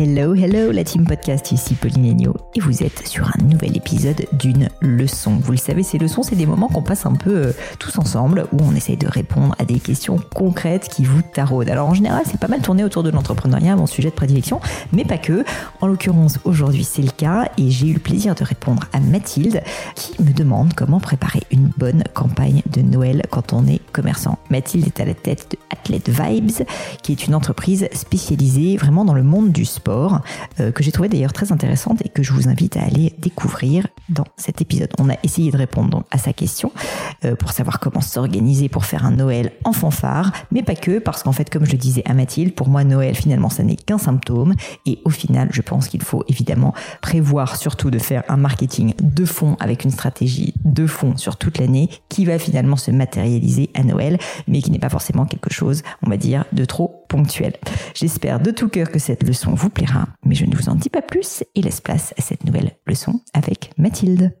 Hello, hello, la team podcast, ici Pauline Agneau, et vous êtes sur un nouvel épisode d'une leçon. Vous le savez, ces leçons, c'est des moments qu'on passe un peu euh, tous ensemble, où on essaye de répondre à des questions concrètes qui vous taraudent. Alors en général, c'est pas mal tourné autour de l'entrepreneuriat, mon sujet de prédilection, mais pas que. En l'occurrence, aujourd'hui, c'est le cas, et j'ai eu le plaisir de répondre à Mathilde, qui me demande comment préparer une bonne campagne de Noël quand on est commerçant. Mathilde est à la tête de Athlete Vibes, qui est une entreprise spécialisée vraiment dans le monde du sport euh, que j'ai trouvé d'ailleurs très intéressante et que je vous invite à aller découvrir dans cet épisode. On a essayé de répondre à sa question euh, pour savoir comment s'organiser pour faire un Noël en fanfare, mais pas que, parce qu'en fait, comme je le disais à Mathilde, pour moi, Noël, finalement, ça n'est qu'un symptôme. Et au final, je pense qu'il faut évidemment prévoir surtout de faire un marketing de fond avec une stratégie de fond sur toute l'année qui va finalement se matérialiser à Noël, mais qui n'est pas forcément quelque chose, on va dire, de trop ponctuel. J'espère de tout cœur que cette leçon vous plaira, mais je ne vous en dis pas plus et laisse place à cette nouvelle leçon avec Mathilde.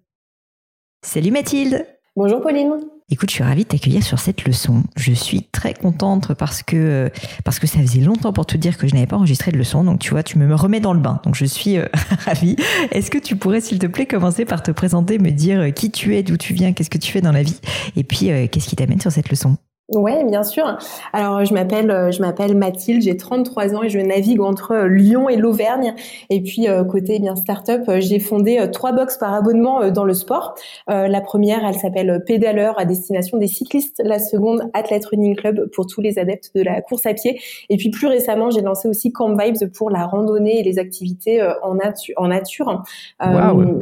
Salut Mathilde Bonjour Pauline Écoute, je suis ravie de t'accueillir sur cette leçon. Je suis très contente parce que parce que ça faisait longtemps pour te dire que je n'avais pas enregistré de leçon. Donc tu vois, tu me remets dans le bain. Donc je suis euh, ravie. Est-ce que tu pourrais, s'il te plaît, commencer par te présenter, me dire qui tu es, d'où tu viens, qu'est-ce que tu fais dans la vie, et puis euh, qu'est-ce qui t'amène sur cette leçon? Oui, bien sûr. Alors, je m'appelle, euh, je m'appelle Mathilde, j'ai 33 ans et je navigue entre euh, Lyon et l'Auvergne. Et puis, euh, côté eh bien startup, j'ai fondé trois box par abonnement dans le sport. la première, elle s'appelle Pédaleur à destination des cyclistes. La seconde, Athlete Running Club pour tous les adeptes de la course à pied. Et puis, plus récemment, j'ai lancé aussi Camp Vibes pour la randonnée et les activités en, nature. en nature. Wow.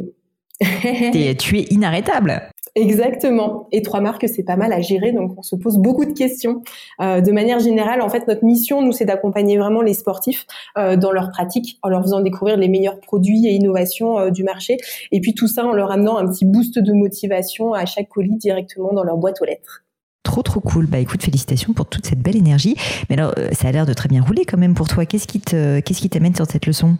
tu es inarrêtable. Exactement. Et trois marques, c'est pas mal à gérer, donc on se pose beaucoup de questions. Euh, de manière générale, en fait, notre mission, nous, c'est d'accompagner vraiment les sportifs euh, dans leur pratique, en leur faisant découvrir les meilleurs produits et innovations euh, du marché, et puis tout ça en leur amenant un petit boost de motivation à chaque colis directement dans leur boîte aux lettres. Trop trop cool. Bah écoute, félicitations pour toute cette belle énergie. Mais alors, ça a l'air de très bien rouler quand même pour toi. Qu'est-ce qui qu'est-ce qui t'amène sur cette leçon?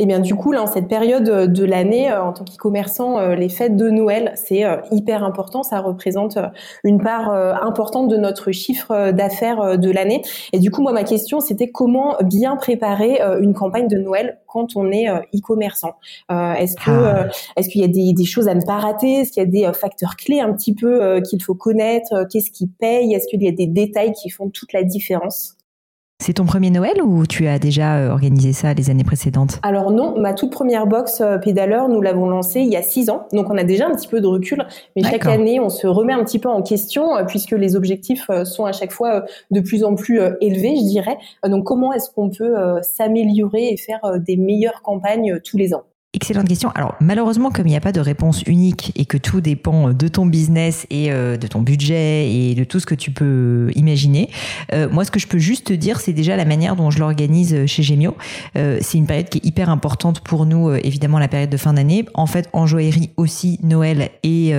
Et eh bien du coup, là, en cette période de l'année, euh, en tant qu'e-commerçant, euh, les fêtes de Noël, c'est euh, hyper important. Ça représente une part importante de notre chiffre d'affaires de l'année. Et du coup, moi, ma question, c'était comment bien préparer une campagne de Noël quand on est e-commerçant? est-ce que ah. est-ce qu'il y a des, des, choses à ne pas rater? Est-ce qu'il y a des facteurs clés un petit peu qu'il faut connaître? Qu'est-ce qui paye? Est-ce qu'il y a des détails qui font toute la différence? C'est ton premier Noël ou tu as déjà euh, organisé ça les années précédentes? Alors non, ma toute première box euh, pédaleur, nous l'avons lancée il y a six ans, donc on a déjà un petit peu de recul, mais chaque année on se remet un petit peu en question euh, puisque les objectifs sont à chaque fois de plus en plus élevés, je dirais. Donc comment est-ce qu'on peut s'améliorer et faire des meilleures campagnes tous les ans? Excellente question. Alors malheureusement, comme il n'y a pas de réponse unique et que tout dépend de ton business et euh, de ton budget et de tout ce que tu peux imaginer, euh, moi ce que je peux juste te dire, c'est déjà la manière dont je l'organise chez Gemio. Euh, c'est une période qui est hyper importante pour nous, évidemment la période de fin d'année. En fait, en joaillerie aussi, Noël et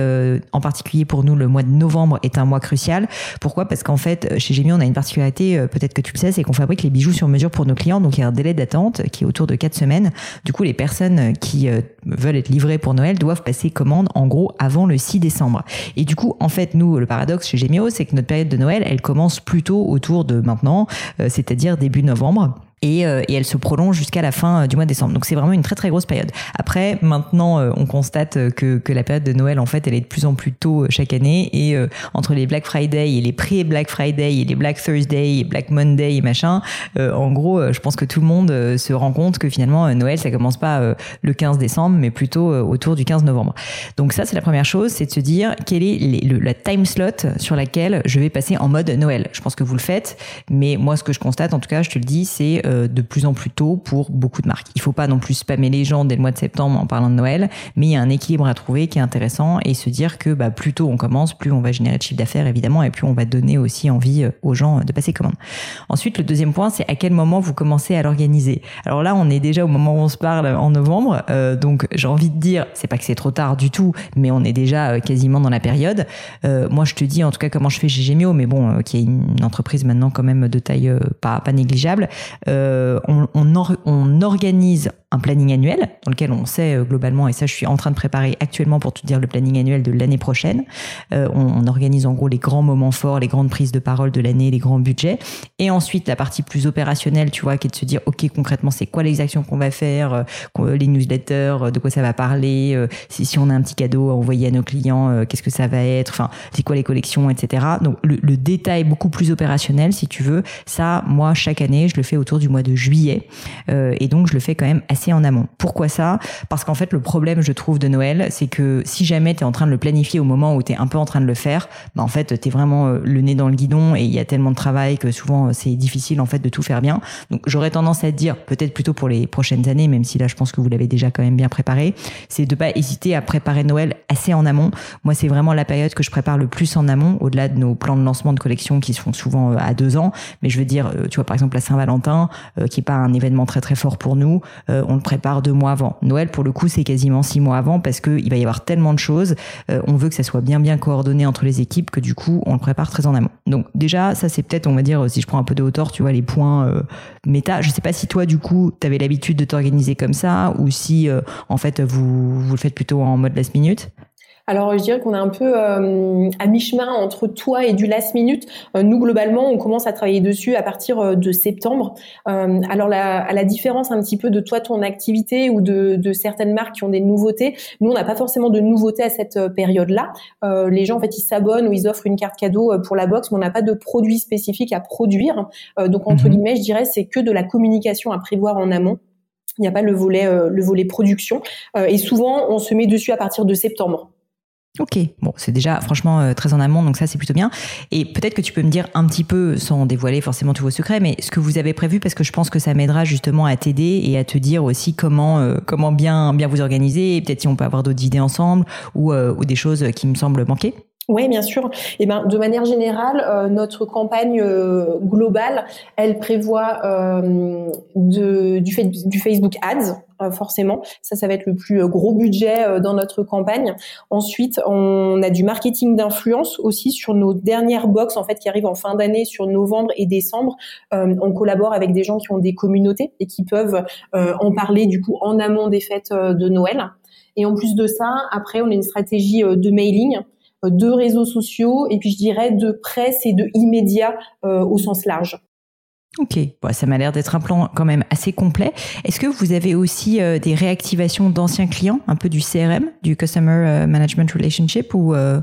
en particulier pour nous le mois de novembre est un mois crucial. Pourquoi? Parce qu'en fait, chez Gemio, on a une particularité, peut-être que tu le sais, c'est qu'on fabrique les bijoux sur mesure pour nos clients, donc il y a un délai d'attente qui est autour de 4 semaines. Du coup, les personnes qui euh, veulent être livrés pour Noël doivent passer commande en gros avant le 6 décembre. Et du coup, en fait, nous, le paradoxe chez Gemio, c'est que notre période de Noël, elle commence plutôt autour de maintenant, euh, c'est-à-dire début novembre et, euh, et, elle se prolonge jusqu'à la fin euh, du mois de décembre. Donc c'est vraiment une très très grosse période. Après, maintenant, euh, on constate que, que la période de Noël, en fait, elle est de plus en plus tôt chaque année. Et entre les Black Friday et les pré-Black Friday et les Black Thursday et Black Monday et machin, en gros, je pense que tout le monde se rend compte que finalement, Noël, ça commence pas le 15 décembre, mais plutôt autour du 15 novembre. Donc ça, c'est la première chose, c'est de se dire quelle est le, la time slot sur laquelle je vais passer en mode Noël. Je pense que vous le faites, mais moi, ce que je constate, en tout cas, je te le dis, c'est euh, de plus en plus tôt pour beaucoup de marques. Il faut pas non plus spammer les gens dès le mois de septembre en parlant de Noël, mais il y a un équilibre à trouver qui est intéressant et se dire que bah, plus tôt on commence, plus on va générer de chiffre d'affaires évidemment et plus on va donner aussi envie euh, aux gens de passer commande. Ensuite, le deuxième point, c'est à quel moment vous commencez à l'organiser. Alors là, on est déjà au moment où on se parle en novembre, euh, donc j'ai envie de dire, c'est pas que c'est trop tard du tout, mais on est déjà quasiment dans la période. moi, je te dis en tout cas comment je fais chez Gemio, mais bon, qui est une entreprise maintenant quand même de taille pas, pas négligeable. On, on, organise un planning annuel dans lequel on sait euh, globalement, et ça je suis en train de préparer actuellement pour te dire le planning annuel de l'année prochaine. Euh, on, organise en gros les grands moments forts, les grandes prises de parole de l'année, les grands budgets. Et ensuite la partie plus opérationnelle, tu vois, qui est de se dire, ok concrètement c'est quoi les actions qu'on va faire, euh, les newsletters, de quoi ça va parler, euh, si, on a un petit cadeau à envoyer à nos clients, qu'est-ce que ça va être, enfin c'est quoi les collections, etc. Donc le, détail beaucoup plus opérationnel si tu veux, ça moi chaque année je le fais autour du mois de juillet. et donc je le fais quand même assez en amont. Pourquoi ça? Parce qu'en fait, le problème, je trouve, de Noël, c'est que si jamais tu es en train de le planifier au moment où tu es un peu en train de le faire, bah en fait, tu es vraiment euh, le nez dans le guidon et il y a tellement de travail que souvent euh, c'est difficile en fait de tout faire bien. Donc j'aurais tendance à te dire, peut-être plutôt pour les prochaines années, même si là je pense que vous l'avez déjà quand même bien préparé, c'est de pas hésiter à préparer Noël assez en amont. Moi, c'est vraiment la période que je prépare le plus en amont, au-delà de nos plans de lancement de collection qui se font souvent euh, à deux ans. Mais je veux dire, tu vois, par exemple, la Saint-Valentin, qui est pas un événement très très fort pour nous, on le prépare deux mois avant. Noël, pour le coup, c'est quasiment six mois avant parce qu'il va y avoir tellement de choses. Euh, on veut que ça soit bien bien coordonné entre les équipes que du coup, on le prépare très en amont. Donc déjà, ça c'est peut-être, on va dire, si je prends un peu de hauteur, tu vois, les points euh, méta. Je sais pas si toi, du coup, tu avais l'habitude de t'organiser comme ça ou si, euh, en fait, vous, vous le faites plutôt en mode last minute. Alors je dirais qu'on est un peu euh, à mi-chemin entre toi et du last minute. Euh, nous globalement, on commence à travailler dessus à partir euh, de septembre. alors la, à la différence un petit peu de toi ton activité ou de, de certaines marques qui ont des nouveautés, nous on n'a pas forcément de nouveautés à cette période-là. les gens en fait ils s'abonnent ou ils offrent une carte cadeau pour la box, mais on n'a pas de produit spécifique à produire. donc entre mhm. guillemets, je dirais c'est que de la communication à prévoir en amont. Il n'y a pas le volet le volet production et souvent on se met dessus à partir de septembre. Ok, bon, c'est déjà franchement euh, très en amont, donc ça c'est plutôt bien. Et peut-être que tu peux me dire un petit peu, sans dévoiler forcément tous vos secrets, mais ce que vous avez prévu, parce que je pense que ça m'aidera justement à t'aider et à te dire aussi comment euh, comment bien bien vous organiser, peut-être si on peut avoir d'autres idées ensemble ou, euh, ou des choses qui me semblent manquer. Oui, bien sûr. Et eh ben, de manière générale, notre campagne globale, elle prévoit de, du, du Facebook Ads, euh, forcément. Ça, ça va être le plus euh, gros budget euh, dans notre campagne. Ensuite, on a du marketing d'influence aussi sur nos dernières box en fait qui arrivent en fin d'année sur novembre et décembre. on collabore avec des gens qui ont des communautés et qui peuvent en parler du coup en amont des fêtes de Noël. Et en plus de ça, après, on a une stratégie de mailing de réseaux sociaux et puis je dirais de presse et de immédiat au sens large. Ok, bon, ça m'a l'air d'être un plan quand même assez complet. Est-ce que vous avez aussi euh, des réactivations d'anciens clients, un peu du CRM, du Customer euh, Management Relationship ou euh...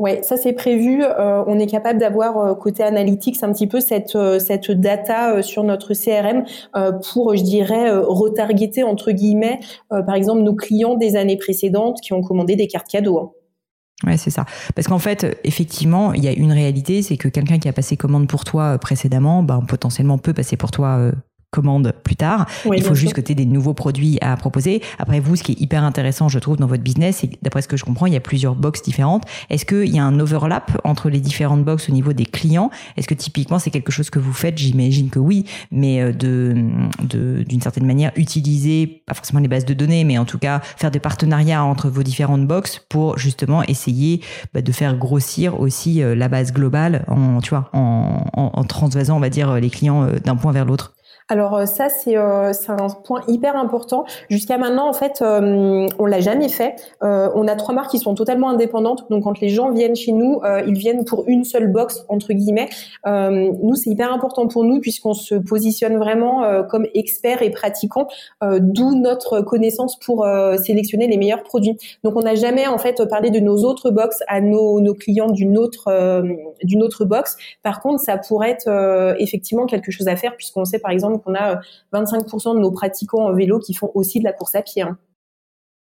Ouais, ça c'est prévu. Euh, on est capable d'avoir côté analytics un petit peu cette cette data sur notre CRM pour, je dirais, retargeter entre guillemets, par exemple nos clients des années précédentes qui ont commandé des cartes cadeaux. Ouais, c'est ça. Parce qu'en fait, effectivement, il y a une réalité, c'est que quelqu'un qui a passé commande pour toi euh, précédemment, ben, potentiellement peut passer pour toi euh, commande plus tard. il faut juste que tu aies des nouveaux produits à proposer. Après vous, ce qui est hyper intéressant, je trouve, dans votre business, c'est d'après ce que je comprends, il y a plusieurs box différentes. Est-ce qu'il y a un overlap entre les différentes box au niveau des clients? Est-ce que typiquement c'est quelque chose que vous faites? J'imagine que oui, mais euh, de d'une certaine manière utiliser pas forcément les bases de données, mais en tout cas faire des partenariats entre vos différentes box pour justement essayer bah, de faire grossir aussi euh, la base globale en tu vois en, en, en transvasant on va dire les clients euh, d'un point vers l'autre. Alors euh, ça c'est euh, un point hyper important. Jusqu'à maintenant en fait euh, on l'a jamais fait. on a trois marques qui sont totalement indépendantes. Donc quand les gens viennent chez nous, ils viennent pour une seule box entre guillemets. nous c'est hyper important pour nous puisqu'on se positionne vraiment comme experts et pratiquants, d'où notre connaissance pour sélectionner les meilleurs produits. Donc on n'a jamais en fait parlé de nos autres box à nos, nos clients d'une autre d'une autre box. Par contre ça pourrait être effectivement quelque chose à faire puisqu'on sait par exemple qu'on a 25% euh, de nos pratiquants en vélo qui font aussi de la course à pied. Hein.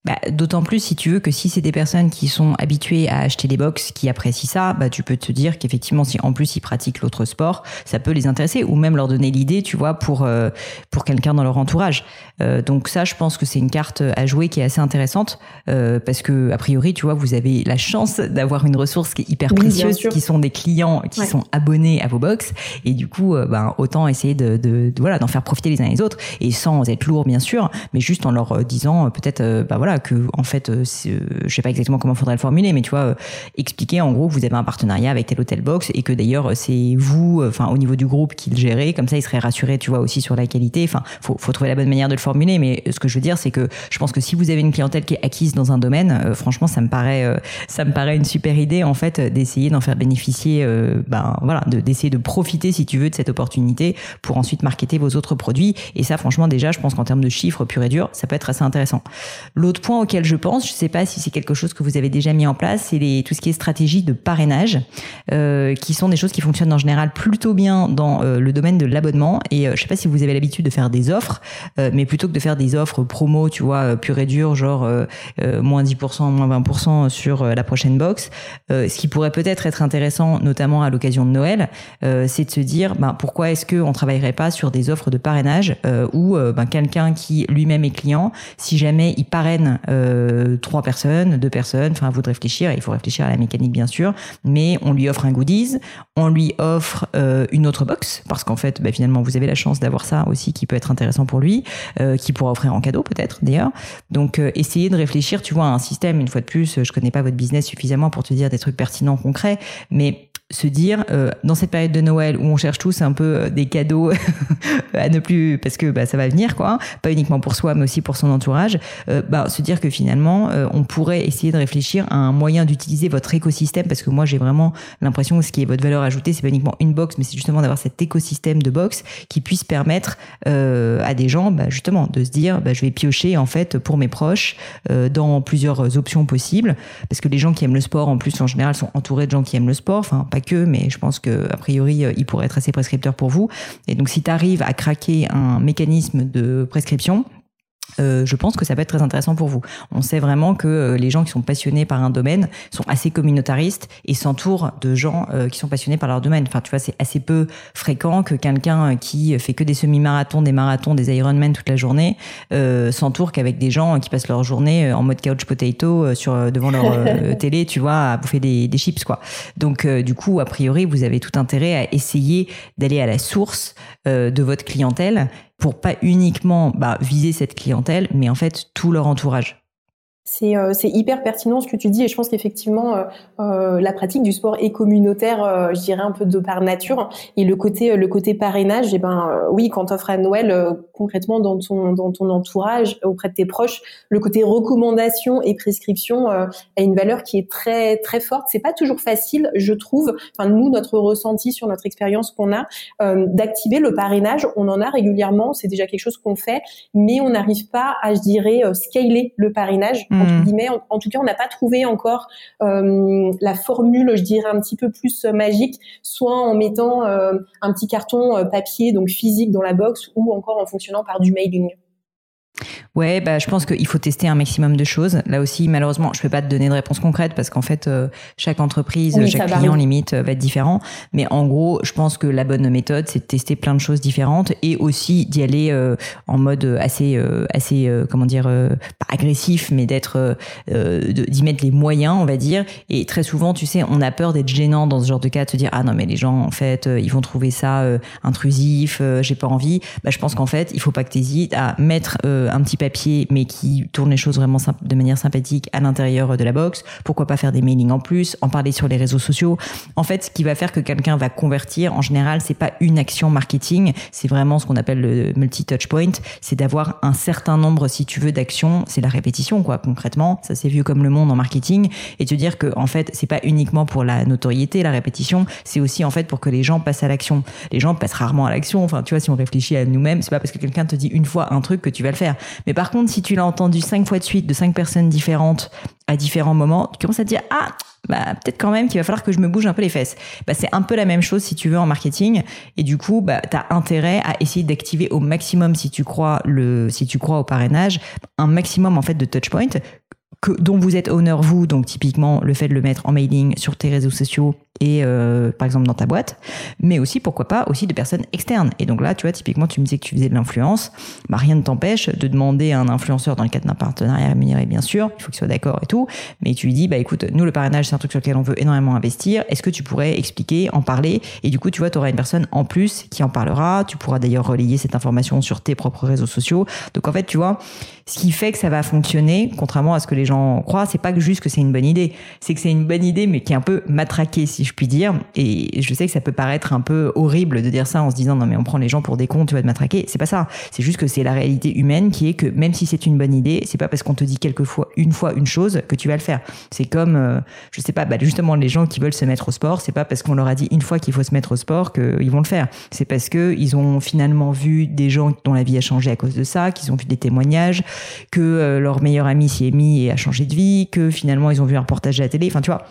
Bah, D'autant plus si tu veux que si c'est des personnes qui sont habituées à acheter des box, qui apprécient ça, bah, tu peux te dire qu'effectivement, si en plus ils pratiquent l'autre sport, ça peut les intéresser ou même leur donner l'idée, tu vois, pour euh, pour quelqu'un dans leur entourage. Euh, donc ça, je pense que c'est une carte à jouer qui est assez intéressante euh, parce que a priori, tu vois, vous avez la chance d'avoir une ressource qui est hyper précieuse, qui sont des clients qui sont abonnés à vos box. Et du coup, ben autant essayer de, de, voilà d'en faire profiter les uns les autres et sans être lourd bien sûr, mais juste en leur disant peut-être, bah voilà que en fait, euh, je sais pas exactement comment faudrait le formuler, mais tu vois, expliquer en gros que vous avez un partenariat avec tel hôtel box et que d'ailleurs c'est vous, enfin au niveau du groupe qui le gérez, comme ça il serait rassuré, tu vois aussi sur la qualité. Enfin, faut, faut trouver la bonne manière de le formuler, mais ce que je veux dire, c'est que je pense que si vous avez une clientèle qui est acquise dans un domaine, franchement, ça me paraît, ça me paraît une super idée en fait d'essayer d'en faire bénéficier, ben voilà, d'essayer de profiter si tu veux de cette opportunité pour ensuite marketer vos autres produits. Et ça, franchement, déjà, je pense qu'en termes de chiffres pur et dur, ça peut être assez intéressant. L'autre point auquel je pense, je ne sais pas si c'est quelque chose que vous avez déjà mis en place, c'est tout ce qui est stratégie de parrainage, euh, qui sont des choses qui fonctionnent en général plutôt bien dans euh, le domaine de l'abonnement. Et euh, je sais pas si vous avez l'habitude de faire des offres, mais plutôt que de faire des offres promo, tu vois, pur et dur, genre moins 10%, moins 20% sur la prochaine box, ce qui pourrait peut-être être intéressant, notamment à l'occasion de Noël, c'est de se dire, ben, pourquoi est-ce qu'on travaillerait pas sur des offres de parrainage où ben, quelqu'un qui lui-même est client, si jamais il parraine euh, trois personnes, deux personnes, enfin à vous de réfléchir, il faut réfléchir à la mécanique bien sûr, mais on lui offre un goodies, on lui offre une autre box parce qu'en fait ben, finalement vous avez la chance d'avoir ça aussi qui peut être intéressant pour lui, qui pourra offrir en cadeau peut-être d'ailleurs. Donc essayez de réfléchir, tu vois, à un système. Une fois de plus, je connais pas votre business suffisamment pour te dire des trucs pertinents, concrets, mais se dire euh, dans cette période de Noël où on cherche tous un peu euh, des cadeaux à ne plus parce que bah, ça va venir quoi pas uniquement pour soi mais aussi pour son entourage euh, bah, se dire que finalement on pourrait essayer de réfléchir à un moyen d'utiliser votre écosystème parce que moi j'ai vraiment l'impression que ce qui est votre valeur ajoutée c'est pas uniquement une box mais c'est justement d'avoir cet écosystème de box qui puisse permettre à des gens bah, justement de se dire bah, je vais piocher en fait pour mes proches dans plusieurs options possibles. Parce que les gens qui aiment le sport en plus en général sont entourés de gens qui aiment le sport. Enfin que, mais je pense que a priori, euh, il pourrait être assez prescripteur pour vous. Et donc, si tu arrives à craquer un mécanisme de prescription, euh, je pense que ça peut être très intéressant pour vous. On sait vraiment que euh, les gens qui sont passionnés par un domaine sont assez communautaristes et s'entourent de gens euh, qui sont passionnés par leur domaine. Enfin, tu vois, c'est assez peu fréquent que quelqu'un qui fait que des semi-marathons, des marathons, des Ironman toute la journée s'entoure qu'avec des gens qui passent leur journée en mode couch potato sur devant leur télé, tu vois, à bouffer des, des chips, quoi. Donc, du coup, a priori, vous avez tout intérêt à essayer d'aller à la source de votre clientèle pour pas uniquement bah, viser cette clientèle, mais en fait tout leur entourage. Euh, c'est hyper pertinent ce que tu dis et je pense qu'effectivement euh, euh, la pratique du sport est communautaire, je dirais un peu de par nature et le côté le côté parrainage, eh ben oui quand offres à Noël concrètement dans ton dans ton entourage auprès de tes proches, le côté recommandation et prescription a une valeur qui est très très forte. C'est pas toujours facile, je trouve. Enfin nous notre ressenti sur notre expérience qu'on a d'activer le parrainage, on en a régulièrement, c'est déjà quelque chose qu'on fait, mais on n'arrive pas à je dirais scaler le parrainage. Hmm. En, tout cas, on n'a pas trouvé encore euh, la formule, je dirais, un petit peu plus euh, magique, soit en mettant euh, un petit carton papier, donc physique, dans la box, ou encore en fonctionnant par du mailing. Ouais, bah, je pense qu'il faut tester un maximum de choses. Là aussi, malheureusement, je peux pas te donner de réponse concrète parce qu'en fait, euh, chaque entreprise, chaque client limite euh, va être différent. Mais en gros, je pense que la bonne méthode, c'est de tester plein de choses différentes et aussi d'y aller euh, en mode assez, assez, comment dire, pas agressif, mais d'être, d'y mettre les moyens, on va dire. Et très souvent, tu sais, on a peur d'être gênant dans ce genre de cas, de se dire ah non mais les gens, en fait, ils vont trouver ça intrusif, j'ai pas envie. Bah, je pense qu'en fait, il faut pas que tu hésites à mettre un petit papier, mais qui tourne les choses vraiment de manière sympathique à l'intérieur de la box. Pourquoi pas faire des mailings en plus, en parler sur les réseaux sociaux. En fait, ce qui va faire que quelqu'un va convertir, en général, c'est pas une action marketing, c'est vraiment ce qu'on appelle le multi-touch point, c'est d'avoir un certain nombre, si tu veux, d'actions. C'est la répétition, quoi, concrètement. Ça, c'est vieux comme le monde en marketing. Et te dire que, en fait, c'est pas uniquement pour la notoriété, la répétition, c'est aussi, en fait, pour que les gens passent à l'action. Les gens passent rarement à l'action. Enfin, tu vois, si on réfléchit à nous-mêmes, c'est pas parce que quelqu'un te dit une fois un truc que tu vas le faire. Mais par contre, si tu l'as entendu cinq fois de suite de cinq personnes différentes à différents moments, tu commences à te dire ah bah peut-être quand même qu'il va falloir que je me bouge un peu les fesses. Bah c'est un peu la même chose si tu veux en marketing et du coup bah tu as intérêt à essayer d'activer au maximum si tu crois le si tu crois au parrainage un maximum en fait de touch points que, dont vous êtes owner vous, donc typiquement le fait de le mettre en mailing sur tes réseaux sociaux et euh, par exemple dans ta boîte, mais aussi pourquoi pas aussi de personnes externes. Et donc là, tu vois, typiquement, tu me disais que tu faisais de l'influence, bah rien ne t'empêche de demander à un influenceur dans le cadre d'un partenariat rémunéré, bien sûr, il faut qu'il soit d'accord et tout, mais tu lui dis, bah écoute, nous le parrainage c'est un truc sur lequel on veut énormément investir. Est-ce que tu pourrais expliquer, en parler? Et du coup, tu vois, tu auras une personne en plus qui en parlera. Tu pourras d'ailleurs relayer cette information sur tes propres réseaux sociaux. Donc en fait, tu vois, ce qui fait que ça va fonctionner, contrairement à ce que les gens croient, c'est pas juste que c'est une bonne idée, c'est que c'est une bonne idée, mais qui est un peu matraquée, si je puis dire. Et je sais que ça peut paraître un peu horrible de dire ça en se disant non mais on prend les gens pour des cons, tu vas te matraquer. C'est pas ça. C'est juste que c'est la réalité humaine qui est que même si c'est une bonne idée, c'est pas parce qu'on te dit quelquefois une fois une chose que tu vas le faire. C'est comme, euh, je sais pas, bah justement les gens qui veulent se mettre au sport, c'est pas parce qu'on leur a dit une fois qu'il faut se mettre au sport qu'ils vont le faire. C'est parce que ils ont finalement vu des gens dont la vie a changé à cause de ça, qu'ils ont vu des témoignages, que euh, leur meilleur ami s'y est mis et a changé de vie, que finalement ils ont vu un reportage à la télé. Enfin, tu vois,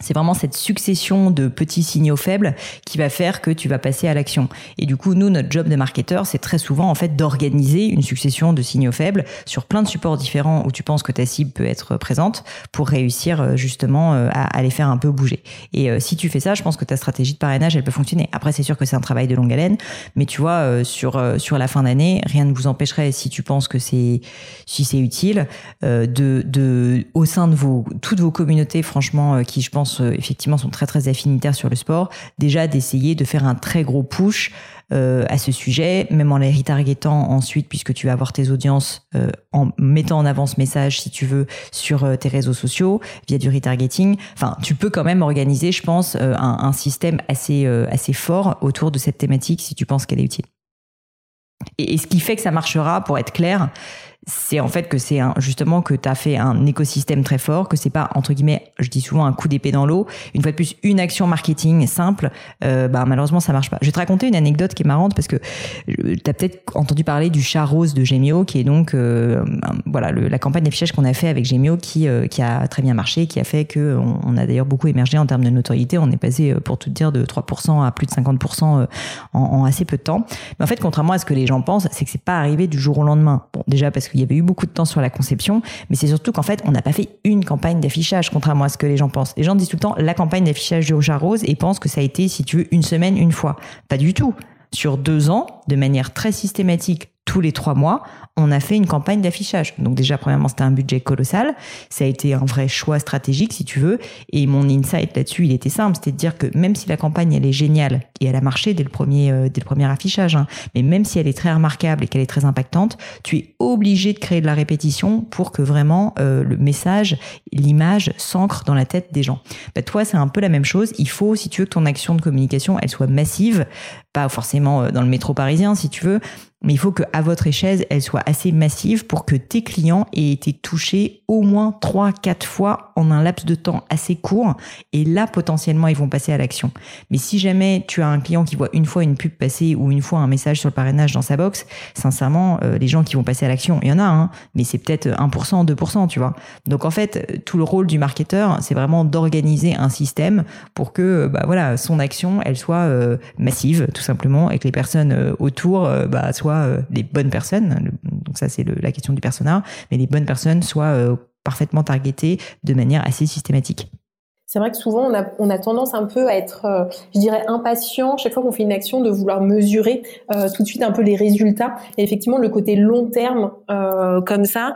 c'est vraiment cette succession de petits signaux faibles qui va faire que tu vas passer à l'action. Et du coup, nous, notre job de marketeur, c'est très souvent en fait d'organiser une succession de signaux faibles sur plein de supports différents où tu penses que ta cible peut être présente pour réussir euh, justement euh, à, les faire un peu bouger. Et euh, si tu fais ça, je pense que ta stratégie de parrainage, elle peut fonctionner. Après, c'est sûr que c'est un travail de longue haleine, mais tu vois, sur sur la fin d'année, rien ne vous empêcherait, si tu penses que c'est si c'est utile, de de au sein de vos toutes vos communautés, franchement, qui je pense euh, effectivement sont très très affinitaires sur le sport, déjà d'essayer de faire un très gros push euh, à ce sujet, même en les retargetant ensuite, puisque tu vas avoir tes audiences euh, en mettant en avant ce message, si tu veux, sur tes réseaux sociaux, via du retargeting. Enfin, tu peux quand même organiser, je pense, un, système assez, assez fort autour de cette thématique si tu penses qu'elle est utile. Et, ce qui fait que ça marchera, pour être clair, c'est en fait que c'est justement que tu as fait un écosystème très fort, que c'est pas entre guillemets, je dis souvent un coup d'épée dans l'eau. Une fois de plus, une action marketing simple, euh, bah malheureusement ça marche pas. Je vais te raconter une anecdote qui est marrante parce que euh, tu as peut-être entendu parler du chat rose de Gemio, qui est donc euh, voilà la campagne d'affichage qu'on a fait avec Gemio qui qui a très bien marché, qui a fait que on, a d'ailleurs beaucoup émergé en termes de notoriété. On est passé pour tout dire de 3% à plus de 50% en, en assez peu de temps. Mais en fait, contrairement à ce que les gens pensent, c'est que c'est pas arrivé du jour au lendemain. Bon, déjà parce que il y avait eu beaucoup de temps sur la conception, mais c'est surtout qu'en fait, on n'a pas fait une campagne d'affichage, contrairement à ce que les gens pensent. Les gens disent tout le temps la campagne d'affichage du Rouge Rose et pensent que ça a été, si tu veux, une semaine, une fois. Pas du tout. Sur deux ans, de manière très systématique, tous les trois mois, on a fait une campagne d'affichage. Donc déjà, premièrement, c'était un budget colossal. Ça a été un vrai choix stratégique, si tu veux. Et mon insight là-dessus, il était simple. C'était de dire que même si la campagne, elle est géniale, et elle a marché dès le premier, euh, dès le premier affichage, hein, mais même si elle est très remarquable et qu'elle est très impactante, tu es obligé de créer de la répétition pour que vraiment euh, le message, l'image s'ancre dans la tête des gens. Bah, toi, c'est un peu la même chose. Il faut, si tu veux que ton action de communication, elle soit massive, pas forcément euh, dans le métro parisien, si tu veux, mais il faut que à votre échelle, elle soit assez massive pour que tes clients aient été touchés au moins 3 4 fois en un laps de temps assez court et là potentiellement ils vont passer à l'action. Mais si jamais tu as un client qui voit une fois une pub passer ou une fois un message sur le parrainage dans sa box, sincèrement euh, les gens qui vont passer à l'action, il y en a hein, mais c'est peut-être 1%, 2%, tu vois. Donc en fait, tout le rôle du marketeur, c'est vraiment d'organiser un système pour que bah voilà, son action, elle soit euh, massive simplement et que les personnes euh, autour bah soient euh, les bonnes personnes, donc ça c'est la question du persona, mais les bonnes personnes soient euh, parfaitement targetées de manière assez systématique. C'est vrai que souvent on a, on a tendance un peu à être, euh, je dirais, impatient chaque fois qu'on fait une action de vouloir mesurer tout de suite un peu les résultats. Et effectivement, le côté long terme comme ça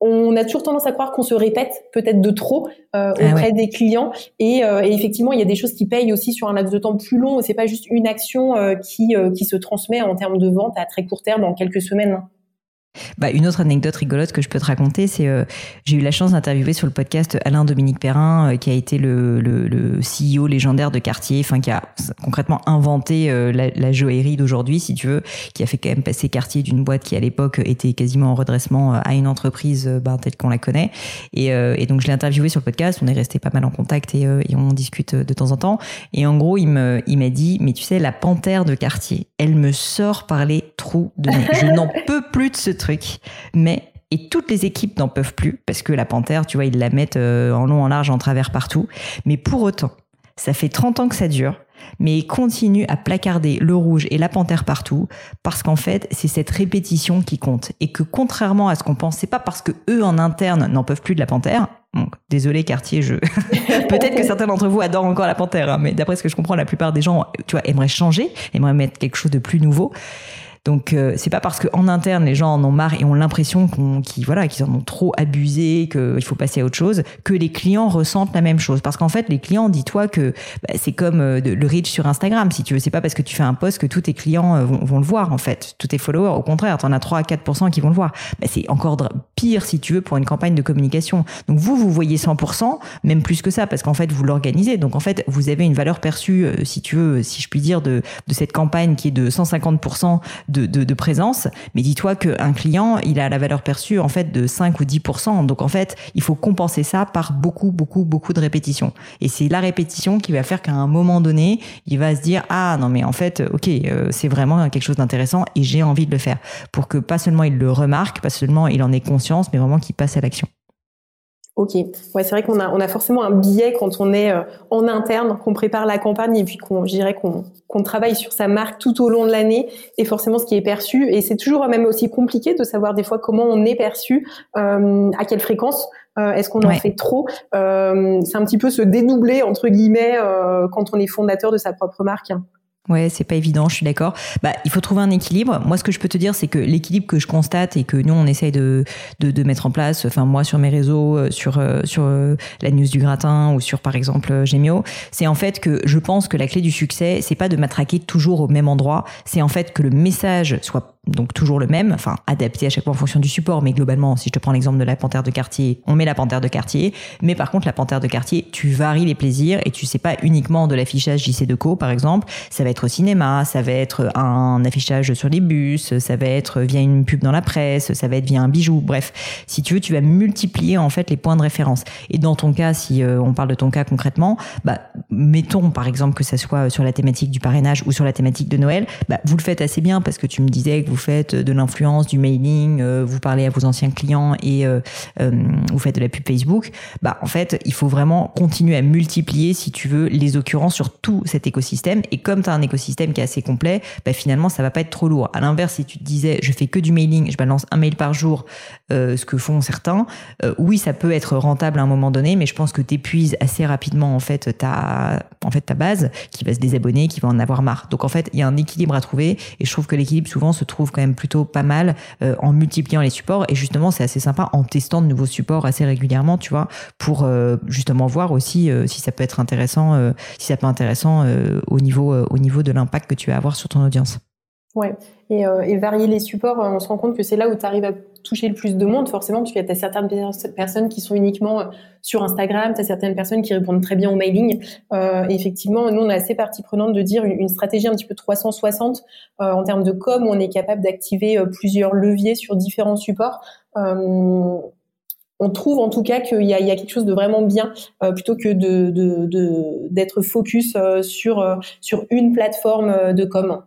on a toujours tendance à croire qu'on se répète peut-être de trop euh, ah auprès des clients. Et, euh, et, effectivement il y a des choses qui payent aussi sur un laps de temps plus long. C'est pas juste une action euh, qui qui se transmet en termes de vente à très court terme en quelques semaines. Bah, une autre anecdote rigolote que je peux te raconter, c'est euh, j'ai eu la chance d'interviewer sur le podcast Alain Dominique Perrin, euh, qui a été le, CEO légendaire de Cartier, enfin qui a concrètement inventé euh, la, joaillerie d'aujourd'hui, si tu veux, qui a fait quand même passer Cartier d'une boîte qui à l'époque était quasiment en redressement à une entreprise ben, telle qu'on la connaît. Et, donc je l'ai interviewé sur le podcast, on est resté pas mal en contact et, et on discute de temps en temps. Et en gros, il m'a dit, mais tu sais, la panthère de Cartier, elle me sort par les trous de nez. Je n'en peux plus de ce truc. Mais et toutes les équipes n'en peuvent plus parce que la panthère, tu vois, ils la mettent euh, en long, en large, en travers partout. Mais pour autant, ça fait 30 ans que ça dure, mais ils continuent à placarder le rouge et la panthère partout parce qu'en fait, c'est cette répétition qui compte et que contrairement à ce qu'on pense, c'est pas parce que eux en interne n'en peuvent plus de la panthère Donc, désolé quartier, je peut-être que certains d'entre vous adorent encore la panthère, hein, mais d'après ce que je comprends, la plupart des gens, tu vois, aimeraient changer, aimeraient mettre quelque chose de plus nouveau. Donc euh, c'est pas parce qu'en interne les gens en ont marre et ont l'impression qu'on, qu'ils voilà, qu'ils en ont trop abusé, qu'il faut passer à autre chose, que les clients ressentent la même chose. Parce qu'en fait les clients, dis-toi que bah, c'est comme euh, le reach sur Instagram. Si tu veux, c'est pas parce que tu fais un post que tous tes clients euh, vont, le voir en fait, tous tes followers. Au contraire, t'en as 3 à 4% qui vont le voir. Bah, c'est encore pire si tu veux pour une campagne de communication. Donc vous, vous voyez 100%, même plus que ça, parce qu'en fait vous l'organisez. Donc en fait vous avez une valeur perçue, si tu veux, si je puis dire, de, de cette campagne qui est de 150% de, de, de présence. Mais dis-toi qu'un client, il a la valeur perçue en fait de 5 ou 10%. Donc en fait, il faut compenser ça par beaucoup, beaucoup, beaucoup de répétitions. Et c'est la répétition qui va faire qu'à un moment donné, il va se dire ah non mais en fait, ok, euh, c'est vraiment quelque chose d'intéressant et j'ai envie de le faire pour que pas seulement il le remarque, pas seulement il en ait conscience, mais vraiment qu'il passe à l'action. Ok, ouais, c'est vrai qu'on a, on a forcément un biais quand on est euh, en interne, qu'on prépare la campagne et puis qu'on, je dirais qu'on, qu'on travaille sur sa marque tout au long de l'année et forcément ce qui est perçu. Et c'est toujours même aussi compliqué de savoir des fois comment on est perçu, euh, à quelle fréquence. Euh, est-ce qu'on en fait trop C'est un petit peu se dédoubler entre guillemets quand on est fondateur de sa propre marque. Ouais, c'est pas évident, je suis d'accord. Bah, il faut trouver un équilibre. Moi, ce que je peux te dire, c'est que l'équilibre que je constate et que nous on essaye de, de, de mettre en place, enfin moi sur mes réseaux, euh, sur euh, sur euh, la news du gratin ou sur par exemple Gemio, c'est en fait que je pense que la clé du succès, c'est pas de matraquer toujours au même endroit, c'est en fait que le message soit donc toujours le même, enfin adapté à chaque fois en fonction du support, mais globalement, si je te prends l'exemple de la panthère de quartier, on met la panthère de quartier, mais par contre la panthère de quartier, tu varies les plaisirs et tu sais pas uniquement de l'affichage JC Deco par exemple, ça va être au cinéma, ça va être un affichage sur les bus, ça va être via une pub dans la presse, ça va être via un bijou, bref, si tu veux, tu vas multiplier en fait les points de référence. Et dans ton cas, si euh, on parle de ton cas concrètement, bah mettons par exemple que ça soit sur la thématique du parrainage ou sur la thématique de Noël, bah vous le faites assez bien parce que tu me disais que vous faites de l'influence, du mailing, euh, vous parlez à vos anciens clients et euh, euh, vous faites de la pub Facebook, bah en fait, il faut vraiment continuer à multiplier, si tu veux, les occurrences sur tout cet écosystème. Et comme tu as un écosystème qui est assez complet, bah finalement, ça va pas être trop lourd. À l'inverse, si tu te disais, je fais que du mailing, je balance un mail par jour, ce que font certains, oui, ça peut être rentable à un moment donné, mais je pense que tu épuises assez rapidement en fait ta, en fait ta base, qui va se désabonner, qui va en avoir marre. Donc en fait, il y a un équilibre à trouver, et je trouve que l'équilibre souvent se trouve quand même plutôt pas mal euh, en multipliant les supports. Et justement, c'est assez sympa en testant de nouveaux supports assez régulièrement, tu vois, pour euh, justement voir aussi euh, si ça peut être intéressant, si ça peut être intéressant au niveau au niveau de l'impact que tu vas avoir sur ton audience. Ouais, et, euh, et, varier les supports, on se rend compte que c'est là où tu arrives à toucher le plus de monde, forcément, parce qu'il y a certaines personnes qui sont uniquement sur Instagram, tu as certaines personnes qui répondent très bien au mailing. Euh, et effectivement, nous, on est assez partie prenante de dire une, stratégie un petit peu 360 euh, en termes de com, où on est capable d'activer euh, plusieurs leviers sur différents supports. Euh, on trouve en tout cas qu'il y y a quelque chose de vraiment bien euh, plutôt que de, d'être focus sur, sur une plateforme de com.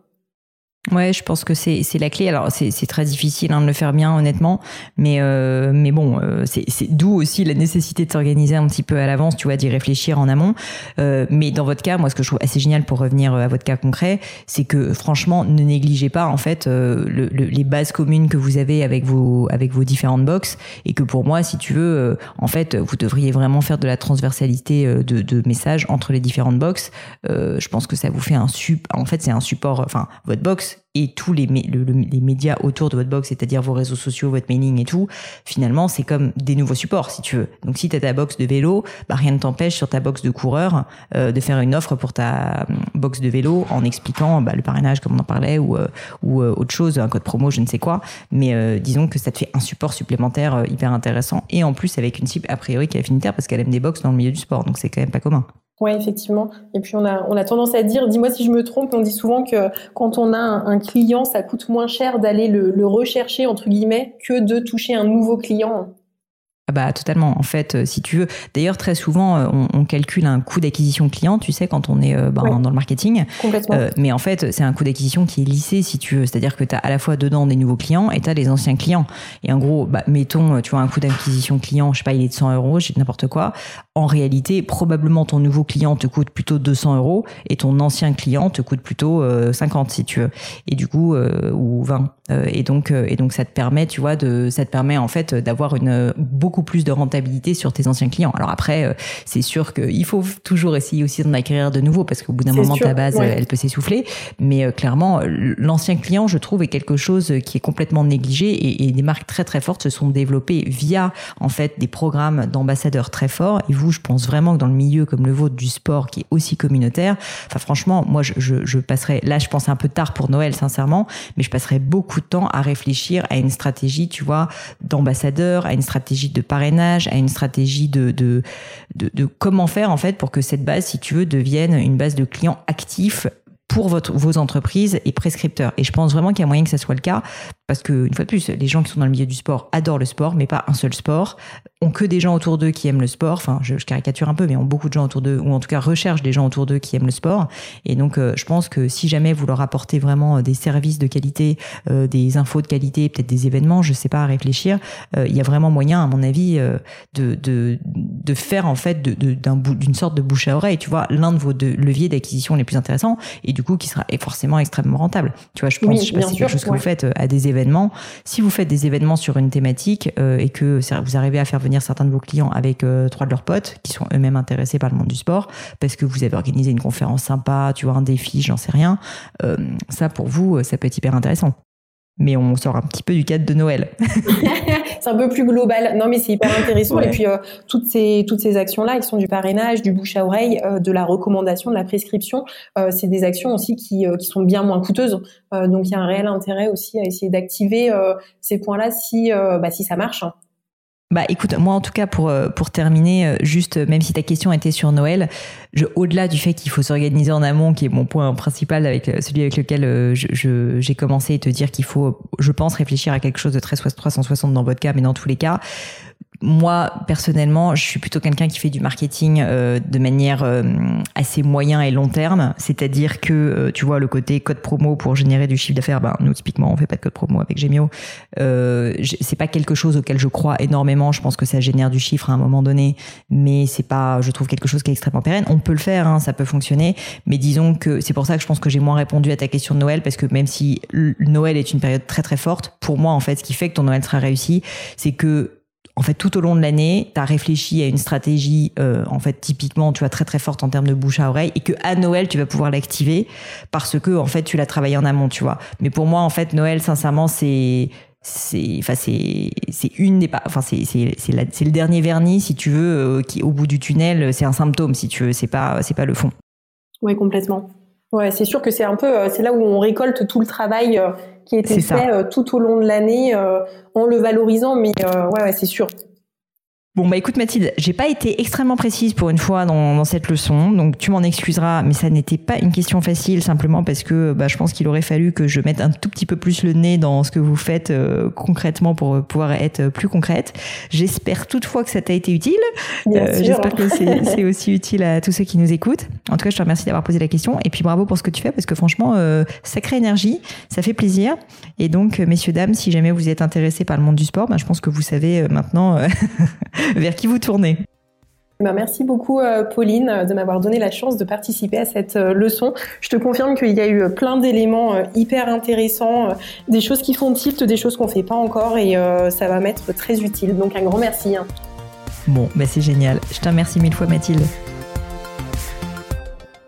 Ouais, je pense que c'est la clé. Alors c'est très difficile hein, de le faire bien honnêtement, mais euh, mais bon, euh, c'est d'où aussi la nécessité de s'organiser un petit peu à l'avance, tu vois, d'y réfléchir en amont. Euh, mais dans votre cas, moi, ce que je trouve assez génial pour revenir à votre cas concret, c'est que franchement, ne négligez pas en fait le, les bases communes que vous avez avec vos avec vos différentes box, et que pour moi, si tu veux, en fait, vous devriez vraiment faire de la transversalité de, de messages entre les différentes box. je pense que ça vous fait un sup. En fait, c'est un support. Enfin, votre box et tous les, les médias autour de votre box, c'est-à-dire vos réseaux sociaux, votre mailing et tout, finalement, c'est comme des nouveaux supports, si tu veux. Donc, si tu as ta box de vélo, bah, rien ne t'empêche sur ta box de coureur euh, de faire une offre pour ta euh, box de vélo en expliquant bah, le parrainage, comme on en parlait, ou, euh, ou autre chose, un code promo, je ne sais quoi. Mais disons que ça te fait un support supplémentaire hyper intéressant et en plus avec une cible a priori qui est affinitaire parce qu'elle aime des box dans le milieu du sport. Donc, c'est quand même pas commun. Oui, effectivement. Et puis on a, on a tendance à dire, dis-moi si je me trompe, on dit souvent que quand on a un, client, ça coûte moins cher d'aller le, le, rechercher, entre guillemets, que de toucher un nouveau client. Ah bah totalement. En fait, euh, si tu veux. D'ailleurs, très souvent, euh, on, on calcule un coût d'acquisition client. Tu sais, quand on est euh, ben, dans le marketing. Complètement. mais en fait, c'est un coût d'acquisition qui est lissé, si tu veux. C'est-à-dire que tu as à la fois dedans des nouveaux clients et tu as des anciens clients. Et en gros, bah, mettons, tu vois, un coût d'acquisition client, je sais pas, il est de 100 euros, j'ai n'importe quoi. En réalité, probablement ton nouveau client te coûte plutôt 200 euros et ton ancien client te coûte plutôt 50, si tu veux. Et du coup, ou 20. Et donc et donc ça te permet, tu vois, de ça te permet en fait d'avoir une beaucoup plus de rentabilité sur tes anciens clients. Alors après, c'est sûr qu'il faut toujours essayer aussi d'en acquérir de nouveaux parce qu'au bout d'un moment ta base elle peut s'essouffler. Mais clairement, l'ancien client, je trouve, est quelque chose qui est complètement négligé et, et des marques très très fortes se sont développées via en fait des programmes d'ambassadeurs très forts. Et vous, je pense vraiment que dans le milieu comme le vôtre du sport, qui est aussi communautaire, enfin franchement, moi je, je, je passerai, là je pense un peu tard pour Noël sincèrement, mais je passerai beaucoup de temps à réfléchir à une stratégie, tu vois, d'ambassadeur, à une stratégie de parrainage, à une stratégie de, de, de, de comment faire en fait pour que cette base, si tu veux, devienne une base de clients actifs pour votre, vos entreprises et prescripteurs. Et je pense vraiment qu'il y a moyen que ça soit le cas parce que, une fois de plus, les gens qui sont dans le milieu du sport adorent le sport, mais pas un seul sport, ont que des gens autour d'eux qui aiment le sport. Enfin, je, caricature un peu, mais ont beaucoup de gens autour d'eux, ou en tout cas recherchent des gens autour d'eux qui aiment le sport. Et donc, euh, je pense que si jamais vous leur apportez vraiment euh, des services de qualité, euh, des infos de qualité, peut-être des événements, je sais pas à réfléchir, il y a vraiment moyen, à mon avis, de, de, de faire en fait d'une sorte de bouche à oreille. Tu vois, l'un de vos deux leviers d'acquisition les plus intéressants, et du coup qui sera forcément extrêmement rentable. Tu vois, je pense, je sais pas si c'est quelque chose que vous faites à des événements. Si vous faites des événements sur une thématique euh, et que vous arrivez à faire venir certains de vos clients avec euh, trois de leurs potes qui sont eux-mêmes intéressés par le monde du sport, parce que vous avez organisé une conférence sympa, tu vois, un défi, j'en sais rien, euh, ça pour vous, ça peut être hyper intéressant mais on sort un petit peu du cadre de Noël. c'est un peu plus global. Non, mais c'est hyper intéressant. Et puis euh, toutes ces toutes ces actions là, qui sont du parrainage, du bouche à oreille, euh, de la recommandation, de la prescription, euh, c'est des actions aussi qui qui sont bien moins coûteuses. donc il y a un réel intérêt aussi à essayer d'activer ces points-là si bah, si ça marche. Bah écoute, moi en tout cas pour euh, pour terminer, euh, juste même si ta question était sur Noël, je, au-delà du fait qu'il faut s'organiser en amont, qui est mon point principal avec euh, celui avec lequel je, j'ai commencé à te dire qu'il faut, je pense, réfléchir à quelque chose de très 360 dans votre cas, mais dans tous les cas, moi personnellement, je suis plutôt quelqu'un qui fait du marketing euh, de manière euh, assez moyen et long terme, c'est-à-dire que euh, tu vois le côté code promo pour générer du chiffre d'affaires, ben nous typiquement on fait pas de code promo avec Gemio, euh, c'est pas quelque chose auquel je crois énormément. Je pense que ça génère du chiffre à un moment donné, mais c'est pas, je trouve quelque chose qui est extrêmement pérenne. On peut le faire, hein, ça peut fonctionner, mais disons que c'est pour ça que je pense que j'ai moins répondu à ta question de Noël parce que même si Noël est une période très très forte, pour moi en fait, ce qui fait que ton Noël sera réussi, c'est que en fait, tout au long de l'année, tu as réfléchi à une stratégie, euh, en fait, typiquement, tu vois, très très forte en termes de bouche à oreille, et que à Noël, tu vas pouvoir l'activer parce que, en fait, tu l'as travaillé en amont, tu vois. Mais pour moi, en fait, Noël, sincèrement, c'est c'est enfin c'est c'est une des pas enfin c'est c'est c'est le dernier vernis si tu veux euh, qui au bout du tunnel c'est un symptôme si tu veux. C'est pas c'est pas le fond. Oui complètement ouais c'est sûr que c'est un peu euh, c'est là où on récolte tout le travail qui a été fait euh, tout au long de l'année euh, en le valorisant. Mais euh, ouais, ouais c'est sûr. Bon bah écoute Mathilde, j'ai pas été extrêmement précise pour une fois dans, dans cette leçon, donc tu m'en excuseras, mais ça n'était pas une question facile simplement parce que bah, je pense qu'il aurait fallu que je mette un tout petit peu plus le nez dans ce que vous faites euh, concrètement pour pouvoir être plus concrète. J'espère toutefois que ça t'a été utile. Euh, J'espère que c'est aussi utile à tous ceux qui nous écoutent. En tout cas, je te remercie d'avoir posé la question et puis bravo pour ce que tu fais parce que franchement, euh, sacrée énergie, ça fait plaisir. Et donc, messieurs dames, si jamais vous êtes intéressés par le monde du sport, bah, je pense que vous savez maintenant. vers qui vous tournez bah, merci beaucoup euh, Pauline de m'avoir donné la chance de participer à cette euh, leçon. Je te confirme qu'il y a eu plein d'éléments euh, hyper intéressants, des choses qui font tilt, des choses qu'on fait pas encore et ça va m'être très utile. Donc un grand merci. Hein. Bon, bah c'est génial. Je te remercie mille fois Mathilde.